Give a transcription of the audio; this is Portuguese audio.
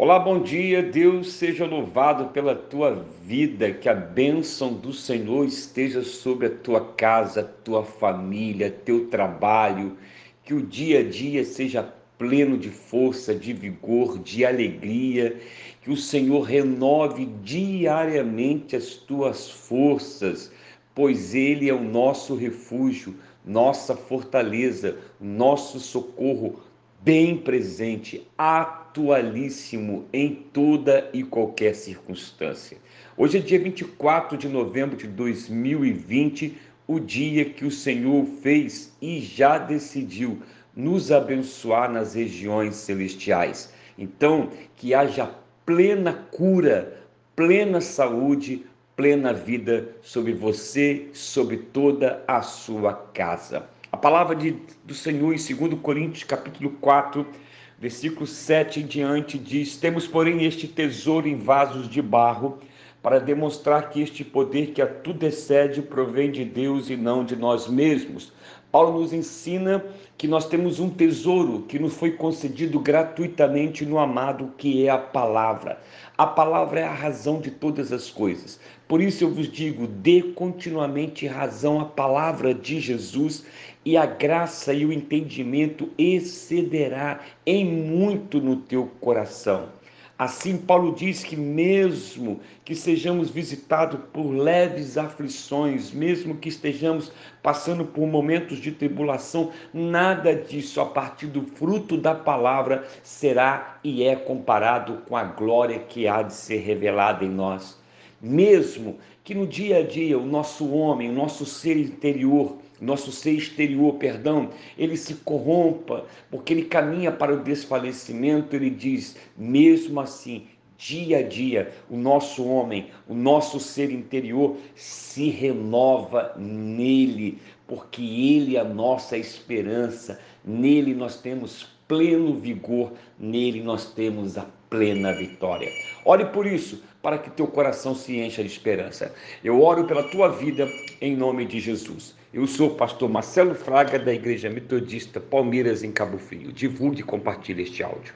Olá, bom dia. Deus seja louvado pela tua vida, que a bênção do Senhor esteja sobre a tua casa, tua família, teu trabalho, que o dia a dia seja pleno de força, de vigor, de alegria, que o Senhor renove diariamente as tuas forças, pois Ele é o nosso refúgio, nossa fortaleza, nosso socorro bem presente, atualíssimo em toda e qualquer circunstância. Hoje é dia 24 de novembro de 2020, o dia que o Senhor fez e já decidiu nos abençoar nas regiões celestiais. Então, que haja plena cura, plena saúde, plena vida sobre você, sobre toda a sua casa. A palavra de, do Senhor em 2 Coríntios, capítulo 4, versículo 7 em diante, diz: Temos, porém, este tesouro em vasos de barro, para demonstrar que este poder que a tudo excede provém de Deus e não de nós mesmos. Paulo nos ensina que nós temos um tesouro que nos foi concedido gratuitamente no amado, que é a palavra. A palavra é a razão de todas as coisas. Por isso eu vos digo: dê continuamente razão à palavra de Jesus, e a graça e o entendimento excederá em muito no teu coração. Assim, Paulo diz que, mesmo que sejamos visitados por leves aflições, mesmo que estejamos passando por momentos de tribulação, nada disso, a partir do fruto da palavra, será e é comparado com a glória que há de ser revelada em nós. Mesmo que no dia a dia o nosso homem, o nosso ser interior, nosso ser exterior, perdão, ele se corrompa, porque ele caminha para o desfalecimento, ele diz, mesmo assim, dia a dia, o nosso homem, o nosso ser interior se renova nele, porque ele é a nossa esperança, nele nós temos pleno vigor, nele nós temos a plena vitória. Ore por isso, para que teu coração se encha de esperança. Eu oro pela tua vida em nome de Jesus. Eu sou o pastor Marcelo Fraga da Igreja Metodista Palmeiras em Cabo Frio. Divulgue e compartilhe este áudio.